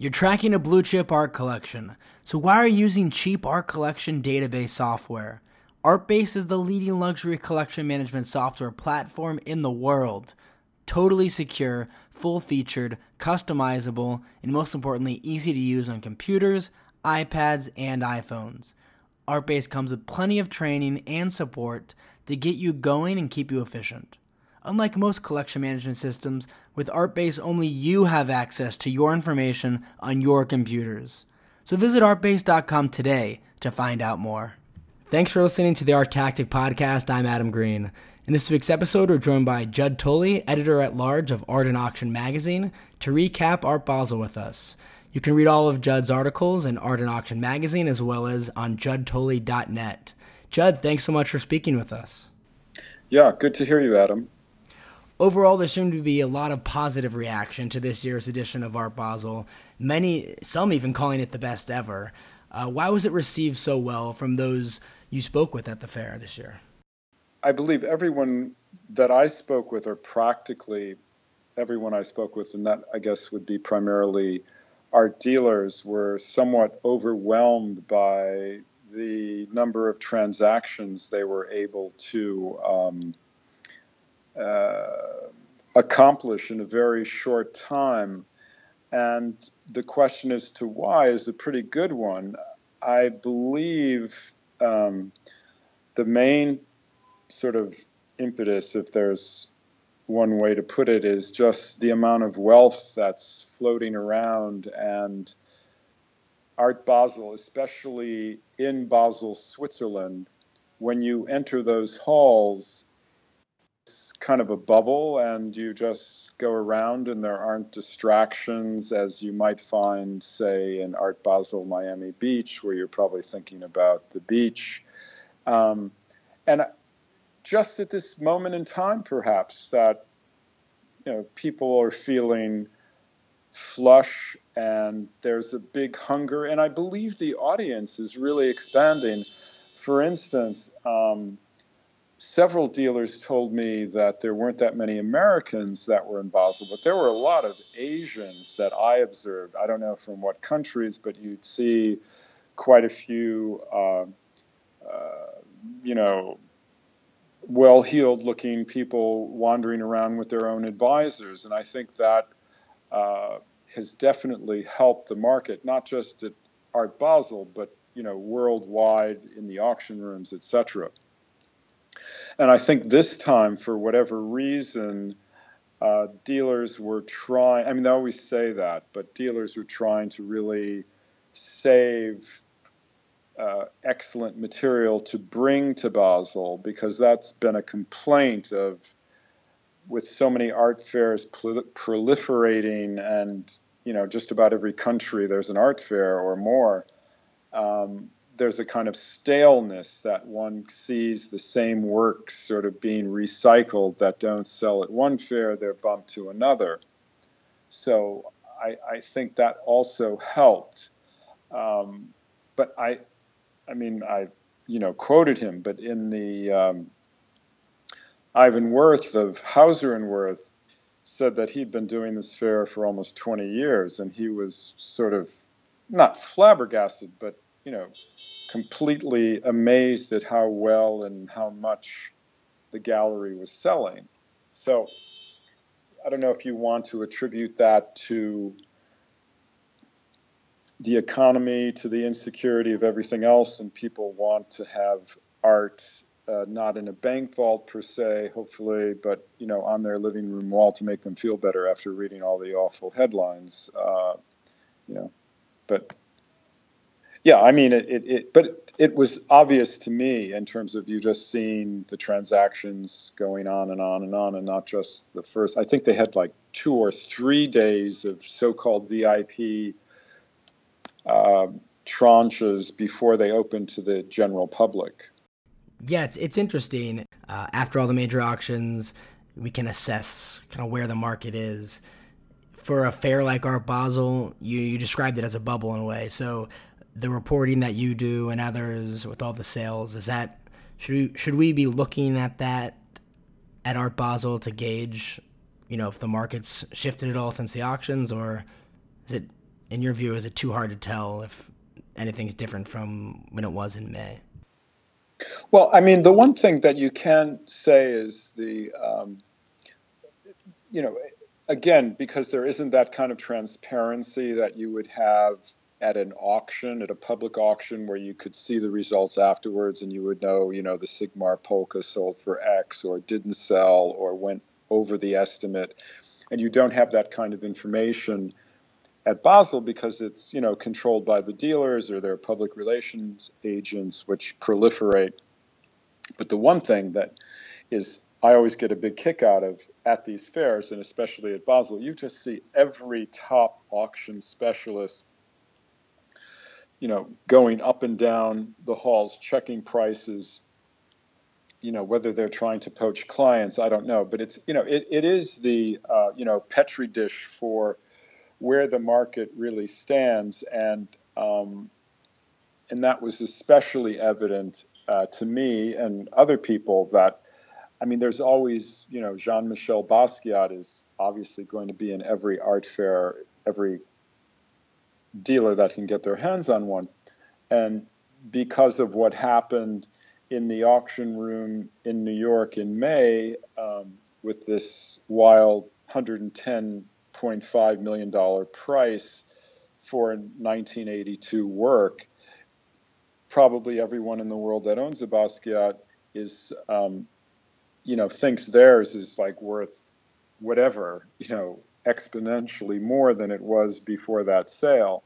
You're tracking a blue chip art collection, so why are you using cheap art collection database software? Artbase is the leading luxury collection management software platform in the world. Totally secure, full featured, customizable, and most importantly, easy to use on computers, iPads, and iPhones. Artbase comes with plenty of training and support to get you going and keep you efficient. Unlike most collection management systems, with Artbase only you have access to your information on your computers. So visit artbase.com today to find out more. Thanks for listening to the Art Tactic Podcast. I'm Adam Green. In this week's episode, we're joined by Judd Tully, editor at large of Art and Auction magazine, to recap Art Basel with us. You can read all of Judd's articles in Art and Auction magazine as well as on juddtully.net. Judd, thanks so much for speaking with us. Yeah, good to hear you, Adam. Overall, there seemed to be a lot of positive reaction to this year's edition of Art Basel. Many, some even calling it the best ever. Uh, why was it received so well from those you spoke with at the fair this year? I believe everyone that I spoke with, or practically everyone I spoke with, and that I guess would be primarily art dealers, were somewhat overwhelmed by the number of transactions they were able to. Um, accomplish in a very short time. And the question as to why is a pretty good one. I believe um, the main sort of impetus, if there's one way to put it, is just the amount of wealth that's floating around and Art Basel, especially in Basel, Switzerland, when you enter those halls, kind of a bubble and you just go around and there aren't distractions as you might find, say, in Art Basel, Miami Beach, where you're probably thinking about the beach. Um, and just at this moment in time, perhaps, that you know, people are feeling flush and there's a big hunger. And I believe the audience is really expanding. For instance, um, several dealers told me that there weren't that many Americans that were in Basel, but there were a lot of Asians that I observed. I don't know from what countries, but you'd see quite a few, uh, uh, you know, well heeled looking people wandering around with their own advisors. And I think that uh, has definitely helped the market, not just at Art Basel, but you know, worldwide in the auction rooms, etc. And I think this time, for whatever reason, uh, dealers were trying, I mean, they always say that, but dealers were trying to really save uh, excellent material to bring to Basel because that's been a complaint of with so many art fairs proliferating and you know just about every country there's an art fair or more um, there's a kind of staleness that one sees the same works sort of being recycled that don't sell at one fair, they're bumped to another. So I, I think that also helped. Um, but I, I mean, I, you know, quoted him, but in the um, Iwan Wirth of Hauser and Wirth said that he'd been doing this fair for almost 20 years, and he was sort of not flabbergasted, but you know, completely amazed at how well and how much the gallery was selling. So I don't know if you want to attribute that to the economy, to the insecurity of everything else, and people want to have art uh, not in a bank vault per se, hopefully, but you know, on their living room wall to make them feel better after reading all the awful headlines. Uh, you know, but yeah, I mean, it, it, it, but it was obvious to me in terms of you just seeing the transactions going on and on and on, and not just the first. I think they had like two or three days of so-called VIP uh, tranches before they opened to the general public. Yeah, it's it's interesting. Uh, after all the major auctions, we can assess kind of where the market is. For a fair like Art Basel, you, you described it as a bubble in a way. So the reporting that you do and others with all the sales is that should we, should we be looking at that at Art Basel to gauge, you know, if the market's shifted at all since the auctions, or is it in your view, is it too hard to tell if anything's different from when it was in May? Well, I mean, the one thing that you can say is the, um, you know, again, because there isn't that kind of transparency that you would have at an auction, at a public auction, where you could see the results afterwards and you would know, you know, the Sigmar Polke sold for X or didn't sell or went over the estimate. And you don't have that kind of information at Basel because it's, you know, controlled by the dealers or their public relations agents, which proliferate. But the one thing that is I always get a big kick out of at these fairs, and especially at Basel, you just see every top auction specialist you know, going up and down the halls, checking prices. You know, whether they're trying to poach clients, I don't know. But it's, you know, it, it is the, uh, you know, petri dish for where the market really stands. And, um, and that was especially evident uh, to me and other people that, I mean, there's always, you know, Jean Michel Basquiat is obviously going to be in every art fair, every dealer that can get their hands on one. And because of what happened in the auction room in New York in May um, with this wild $110.5 million price for 1982 work, probably everyone in the world that owns a Basquiat is, um, you know, thinks theirs is like worth whatever, you know, exponentially more than it was before that sale.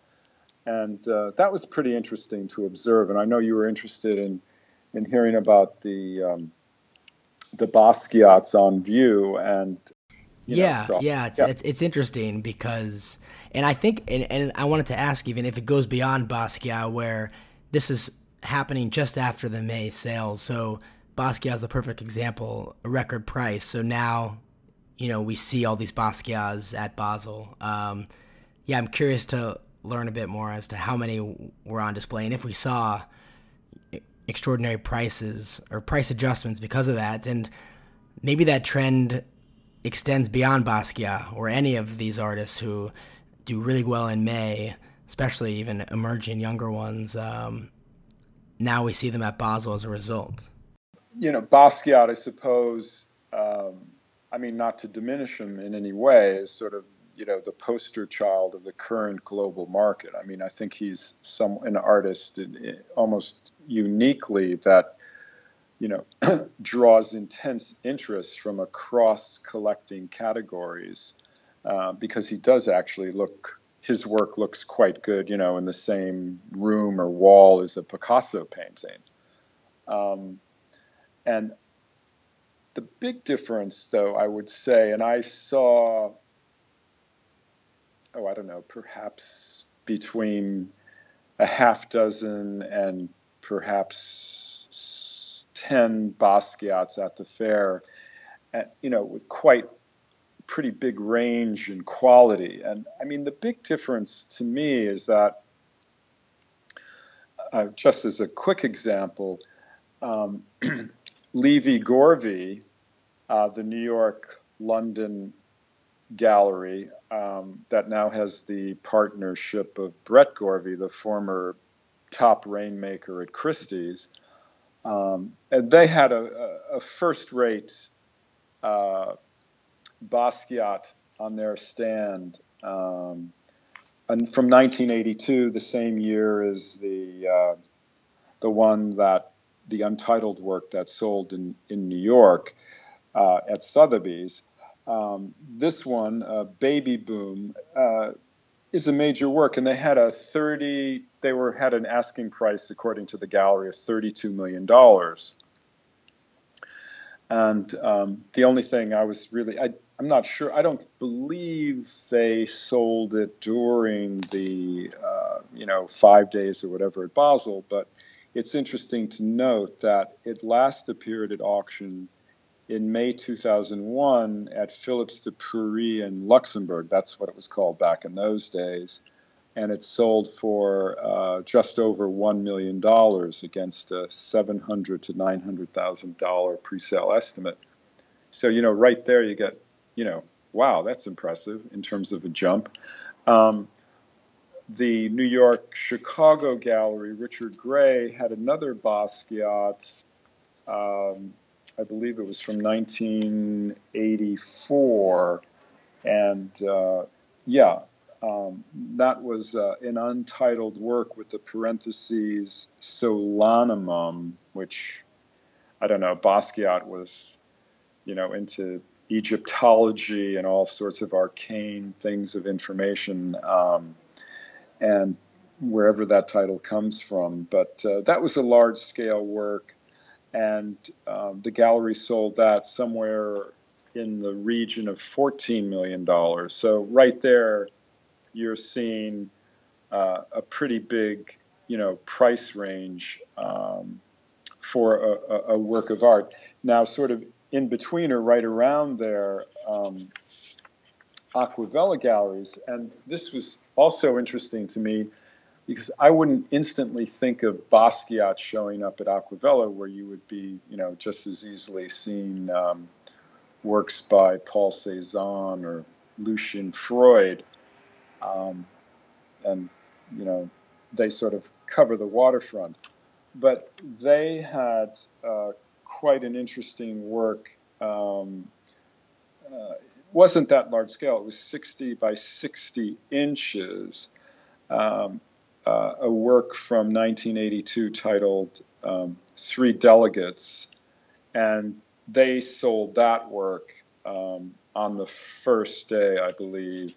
And uh, that was pretty interesting to observe. And I know you were interested in, in hearing about the, um, the Basquiats on view. And yeah, know, so, yeah, it's, yeah. It's, it's interesting because, and I think, and, and I wanted to ask even if it goes beyond Basquiat, where this is happening just after the May sales. So Basquiat is the perfect example, a record price. So now you know, we see all these Basquiats at Basel. Um, yeah, I'm curious to learn a bit more as to how many were on display and if we saw extraordinary prices or price adjustments because of that. And maybe that trend extends beyond Basquiat or any of these artists who do really well in May, especially even emerging younger ones. Um, now we see them at Basel as a result. You know, Basquiat, I suppose. Um I mean, not to diminish him in any way, is sort of you know the poster child of the current global market. I mean, I think he's some an artist in, almost uniquely that you know draws intense interest from across collecting categories uh, because he does actually look his work looks quite good, you know, in the same room or wall as a Picasso painting. Um, and the big difference, though, I would say, and I saw, oh, I don't know, perhaps between a half dozen and perhaps 10 Basquiats at the fair, and, you know, with quite pretty big range and quality. And I mean, the big difference to me is that, uh, just as a quick example, um, Lévy Gorvy, uh, the New York London gallery um, that now has the partnership of Brett Gorvy, the former top rainmaker at Christie's. Um, and they had a, a first rate uh, Basquiat on their stand. Um, and from 1982, the same year as the uh, the one that the untitled work that sold in, in New York uh, at Sotheby's. Um, this one, uh, Baby Boom, uh, is a major work, and they had a 30. They were had an asking price, according to the gallery, of 32 million dollars. And um, the only thing I was really, I, I'm not sure. I don't believe they sold it during the, uh, you know, five days or whatever at Basel, but it's interesting to note that it last appeared at auction in May 2001 at Phillips de Pury in Luxembourg. That's what it was called back in those days. And it sold for uh, just over $1 million against a $700 to $900,000 pre sale estimate. So, you know, right there you get, you know, wow, that's impressive in terms of a jump. Um, the New York Chicago gallery, Richard Gray, had another Basquiat. Um, I believe it was from 1984. And uh, yeah, um, that was uh, an untitled work with the parentheses Solanimum, which I don't know, Basquiat was, you know, into Egyptology and all sorts of arcane things of information. Um, and wherever that title comes from. But uh, that was a large scale work, and um, the gallery sold that somewhere in the region of $14 million. So, right there, you're seeing uh, a pretty big you know, price range um, for a, a, work of art. Now, sort of in between or right around there, um, Acquavella galleries, and this was also interesting to me because I wouldn't instantly think of Basquiat showing up at Acquavella, where you would be, you know, just as easily seeing um, works by Paul Cézanne or Lucian Freud, um, and you know, they sort of cover the waterfront. But they had uh, quite an interesting work. Um, uh, wasn't that large scale. It was 60 by 60 inches. Um, uh, a work from 1982 titled um, Three Delegates, and they sold that work um, on the first day, I believe,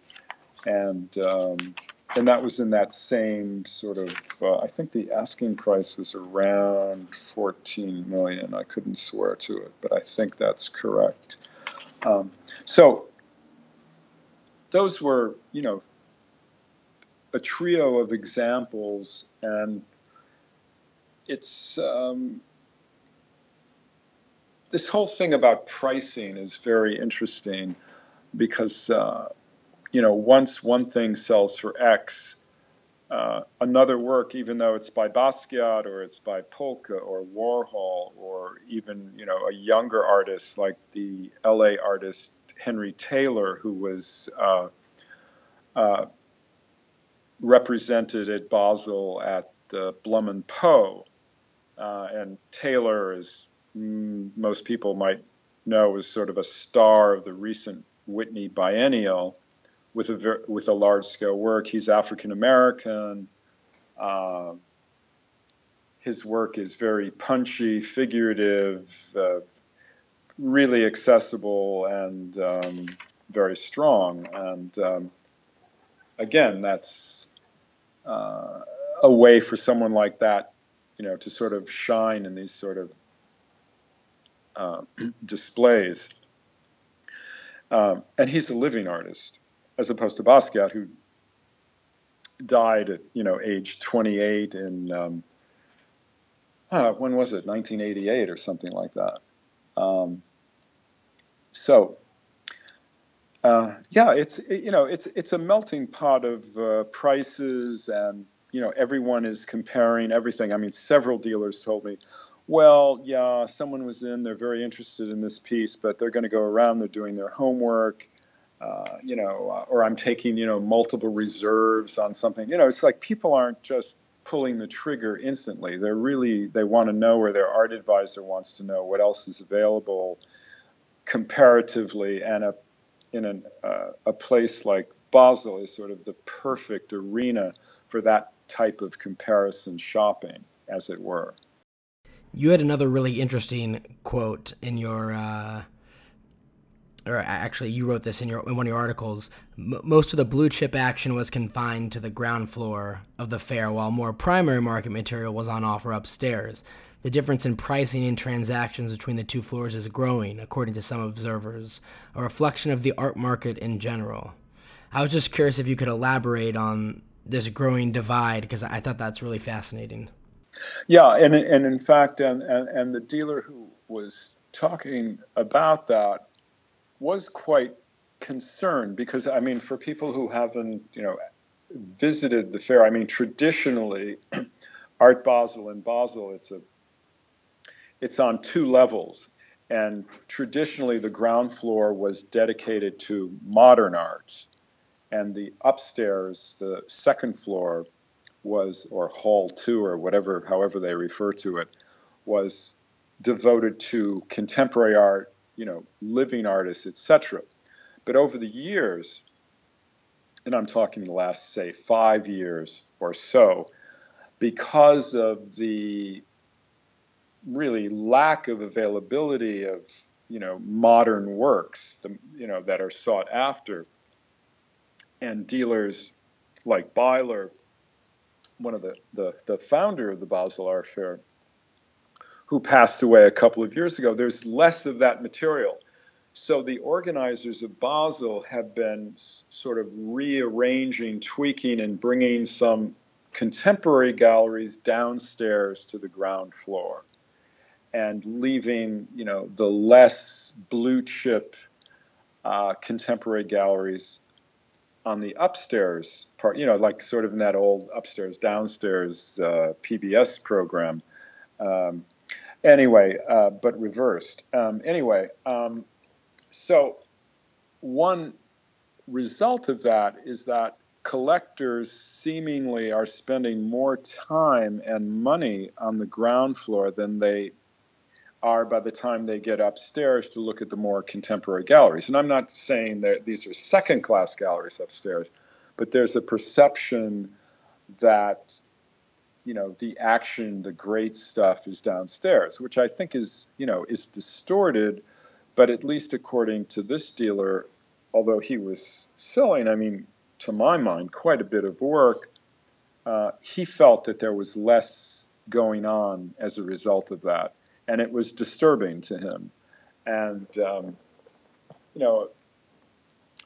and um, and that was in that same sort of. Uh, I think the asking price was around 14 million. I couldn't swear to it, but I think that's correct. Um, so those were, you know, a trio of examples, and it's um, this whole thing about pricing is very interesting because uh, you know once one thing sells for X, uh, another work, even though it's by Basquiat or it's by Polke or Warhol or even you know a younger artist like the L.A. artist Henry Taylor, who was uh, uh, represented at Basel at the Blum and Poe, uh, and Taylor, as most people might know, is sort of a star of the recent Whitney Biennial with a ver- with a large scale work. He's African American. Uh, his work is very punchy, figurative, uh, really accessible, and um, very strong. And um, again, that's uh, a way for someone like that, you know, to sort of shine in these sort of uh, displays. Um, and he's a living artist as opposed to Basquiat, who died at you know age 28 in um, uh, when was it 1988 or something like that. Um, so uh, yeah, it's it, you know it's it's a melting pot of uh, prices and you know everyone is comparing everything. I mean, several dealers told me, well, yeah, someone was in, they're very interested in this piece, but they're going to go around, they're doing their homework uh, you know, uh, or I'm taking, you know, multiple reserves on something. You know, it's like people aren't just pulling the trigger instantly. They're really they want to know, or their art advisor wants to know what else is available comparatively, and a in an, uh, a place like Basel is sort of the perfect arena for that type of comparison shopping, as it were. You had another really interesting quote in your uh, or actually you wrote this in your in one of your articles most of the blue chip action was confined to the ground floor of the fair while more primary market material was on offer upstairs the difference in pricing and transactions between the two floors is growing according to some observers a reflection of the art market in general. I was just curious if you could elaborate on this growing divide because i thought that's really fascinating. Yeah and, and in fact and, and, and the dealer who was talking about that was quite concerned because I mean, for people who haven't, you know, visited the fair, I mean, traditionally, Art Basel in Basel, it's a it's on two levels, and traditionally the ground floor was dedicated to modern art, and the upstairs, the second floor, was or hall two or whatever, however they refer to it, was devoted to contemporary art, you know, living artists, etc. But over the years, and I'm talking the last, say, five years or so, because of the really lack of availability of you know modern works the, you know that are sought after. And dealers like Beyeler one of the, the, the founder of the Basel Art Fair who passed away a couple of years ago there's less of that material. So the organizers of Basel have been sort of rearranging tweaking and bringing some contemporary galleries downstairs to the ground floor and leaving, you know, the less blue chip uh, contemporary galleries on the upstairs part, you know, like sort of in that old upstairs downstairs uh, PBS program. Um, anyway, uh, but reversed. Um, anyway, um, so one result of that is that collectors seemingly are spending more time and money on the ground floor than they are by the time they get upstairs to look at the more contemporary galleries. And I'm not saying that these are second class galleries upstairs, but there's a perception that you know the action the great stuff is downstairs which i think is you know is distorted but at least according to this dealer although he was selling i mean to my mind, quite a bit of work, uh, he felt that there was less going on as a result of that. And it was disturbing to him. And, um, you know,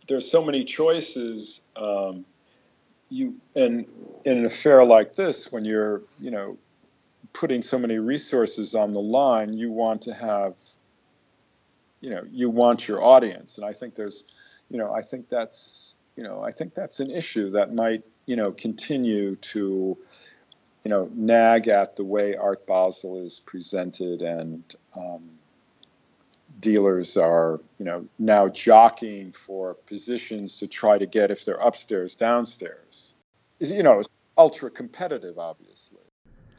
there's so many choices. Um, you in in an affair like this, when you're, you know, putting so many resources on the line, you want to have, you know, you want your audience. And I think there's, you know, I think that's you know, I think that's an issue that might, you know, continue to, you know, nag at the way Art Basel is presented, and um, dealers are, you know, now jockeying for positions to try to get if they're upstairs, downstairs. Is you know, it's ultra competitive, obviously.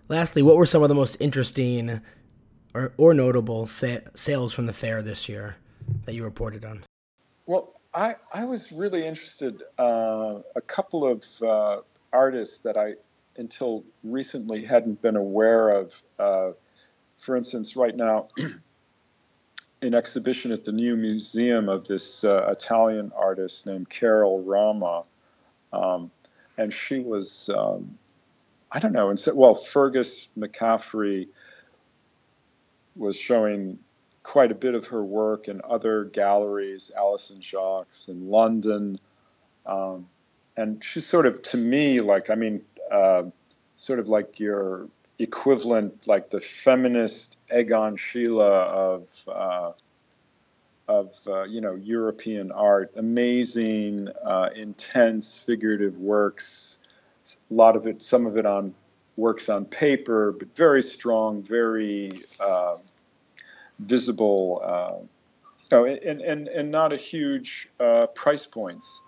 Lastly, what were some of the most interesting or, or notable sa- sales from the fair this year that you reported on? Well, I, I was really interested. Uh, a couple of uh, artists that I, until recently, hadn't been aware of. Uh, for instance, right now, an exhibition at the new museum of this uh, Italian artist named Carol Rama. Um, and she was, um, I don't know, and so, well, Fergus McCaffrey was showing quite a bit of her work in other galleries, Alison Jacques in London. Um, and she's sort of, to me, like, I mean, uh, sort of like your equivalent, like the feminist Egon Schiele of, uh, of uh, you know, European art. Amazing, uh, intense, figurative works. A lot of it, some of it on works on paper, but very strong, very uh, visible, oh, and, and, and not a huge uh, price points,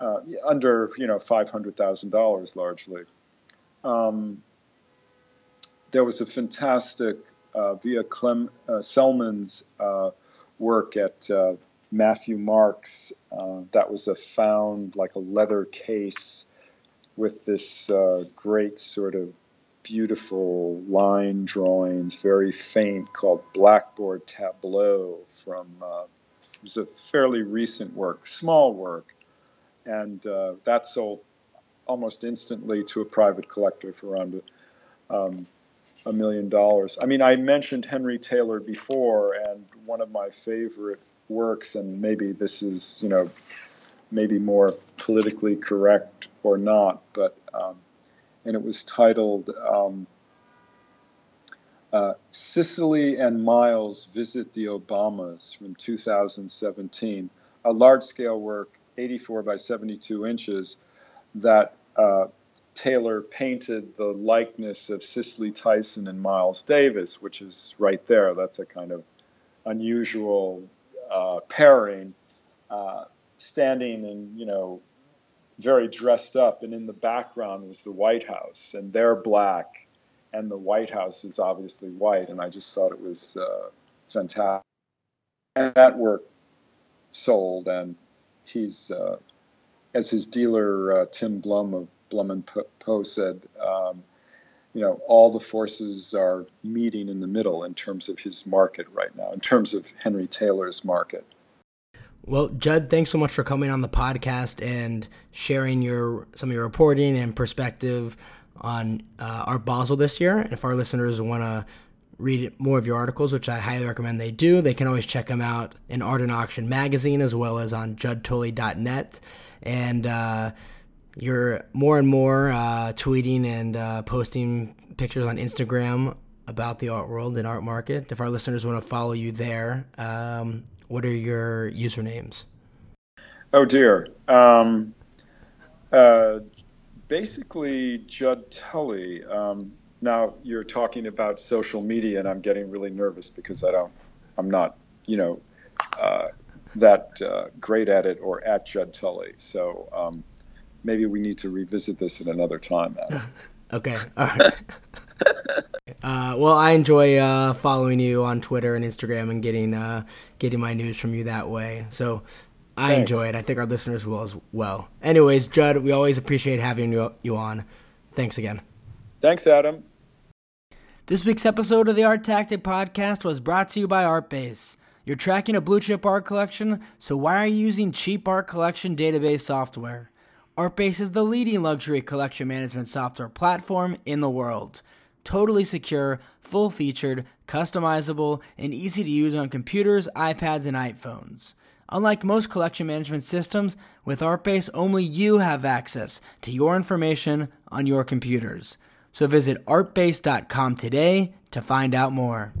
uh, under you know five hundred thousand dollars largely. Um, there was a fantastic uh, via Clem uh, Selman's uh, work at Matthew Marks. that was a found like a leather case with this great sort of beautiful line drawings, very faint, called Blackboard Tableau from, uh, it was a fairly recent work, small work, and uh, that sold almost instantly to a private collector for around um, a million dollars. I mean, I mentioned Henry Taylor before, and one of my favorite works, and maybe this is, you know, maybe more politically correct or not, but um, and it was titled um, uh, Cicely and Miles Visit the Obamas from 2017, a large scale work, 84 by 72 inches, that uh, Taylor painted the likeness of Cicely Tyson and Miles Davis, which is right there. That's a kind of unusual uh, pairing, uh, standing and you know, very dressed up, and in the background was the White House, and they're black, and the White House is obviously white, and I just thought it was uh, fantastic. And that work sold, and he's, uh, as his dealer uh, Tim Blum of Blum and Poe said, um, you know, all the forces are meeting in the middle in terms of his market right now, in terms of Henry Taylor's market. Well, Judd, thanks so much for coming on the podcast and sharing your some of your reporting and perspective on uh, Art Basel this year. And if our listeners want to read more of your articles, which I highly recommend they do, they can always check them out in Art and Auction magazine as well as on juddtully.net. And uh, you're more and more uh, tweeting and uh, posting pictures on Instagram about the art world and art market. If our listeners want to follow you there, um, what are your usernames? Oh dear. Um, uh, basically, Judd Tully. Um, now you're talking about social media, and I'm getting really nervous because I don't. I'm not, you know, uh, that uh, great at it or at Judd Tully. So um, maybe we need to revisit this at another time. okay. All right. uh, well, I enjoy uh, following you on Twitter and Instagram and getting uh, getting my news from you that way. So I Thanks. enjoy it. I think our listeners will as well. Anyways, Judd, we always appreciate having you, you on. Thanks again. Thanks, Adam. This week's episode of the Art Tactic Podcast was brought to you by ArtBase. You're tracking a blue chip art collection, so why are you using cheap art collection database software? ArtBase is the leading luxury collection management software platform in the world. Totally secure, full featured, customizable, and easy to use on computers, iPads, and iPhones. Unlike most collection management systems, with ArtBase, only you have access to your information on your computers. So visit artbase.com today to find out more.